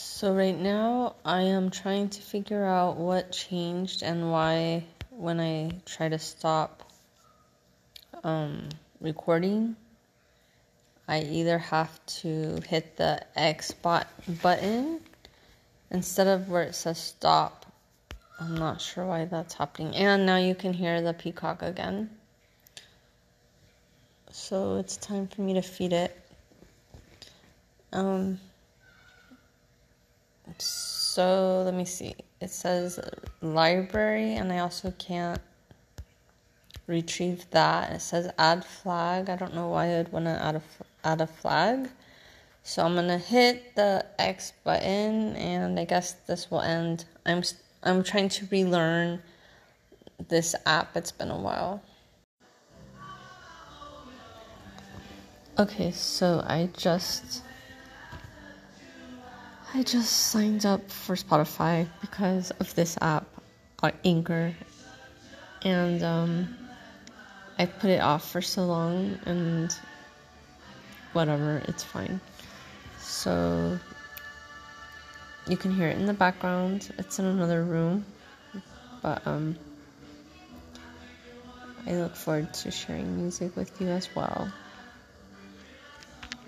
So right now I am trying to figure out what changed and why when I try to stop um, recording, I either have to hit the X bot button instead of where it says stop. I'm not sure why that's happening. And now you can hear the peacock again. So it's time for me to feed it. Um so let me see. It says library, and I also can't retrieve that. It says add flag. I don't know why I'd want to add a add a flag. So I'm gonna hit the X button, and I guess this will end. I'm I'm trying to relearn this app. It's been a while. Okay, so I just I just signed up for Spotify because of this app, uh, Anchor, and um, I put it off for so long, and whatever, it's fine. So you can hear it in the background. It's in another room, but um, I look forward to sharing music with you as well.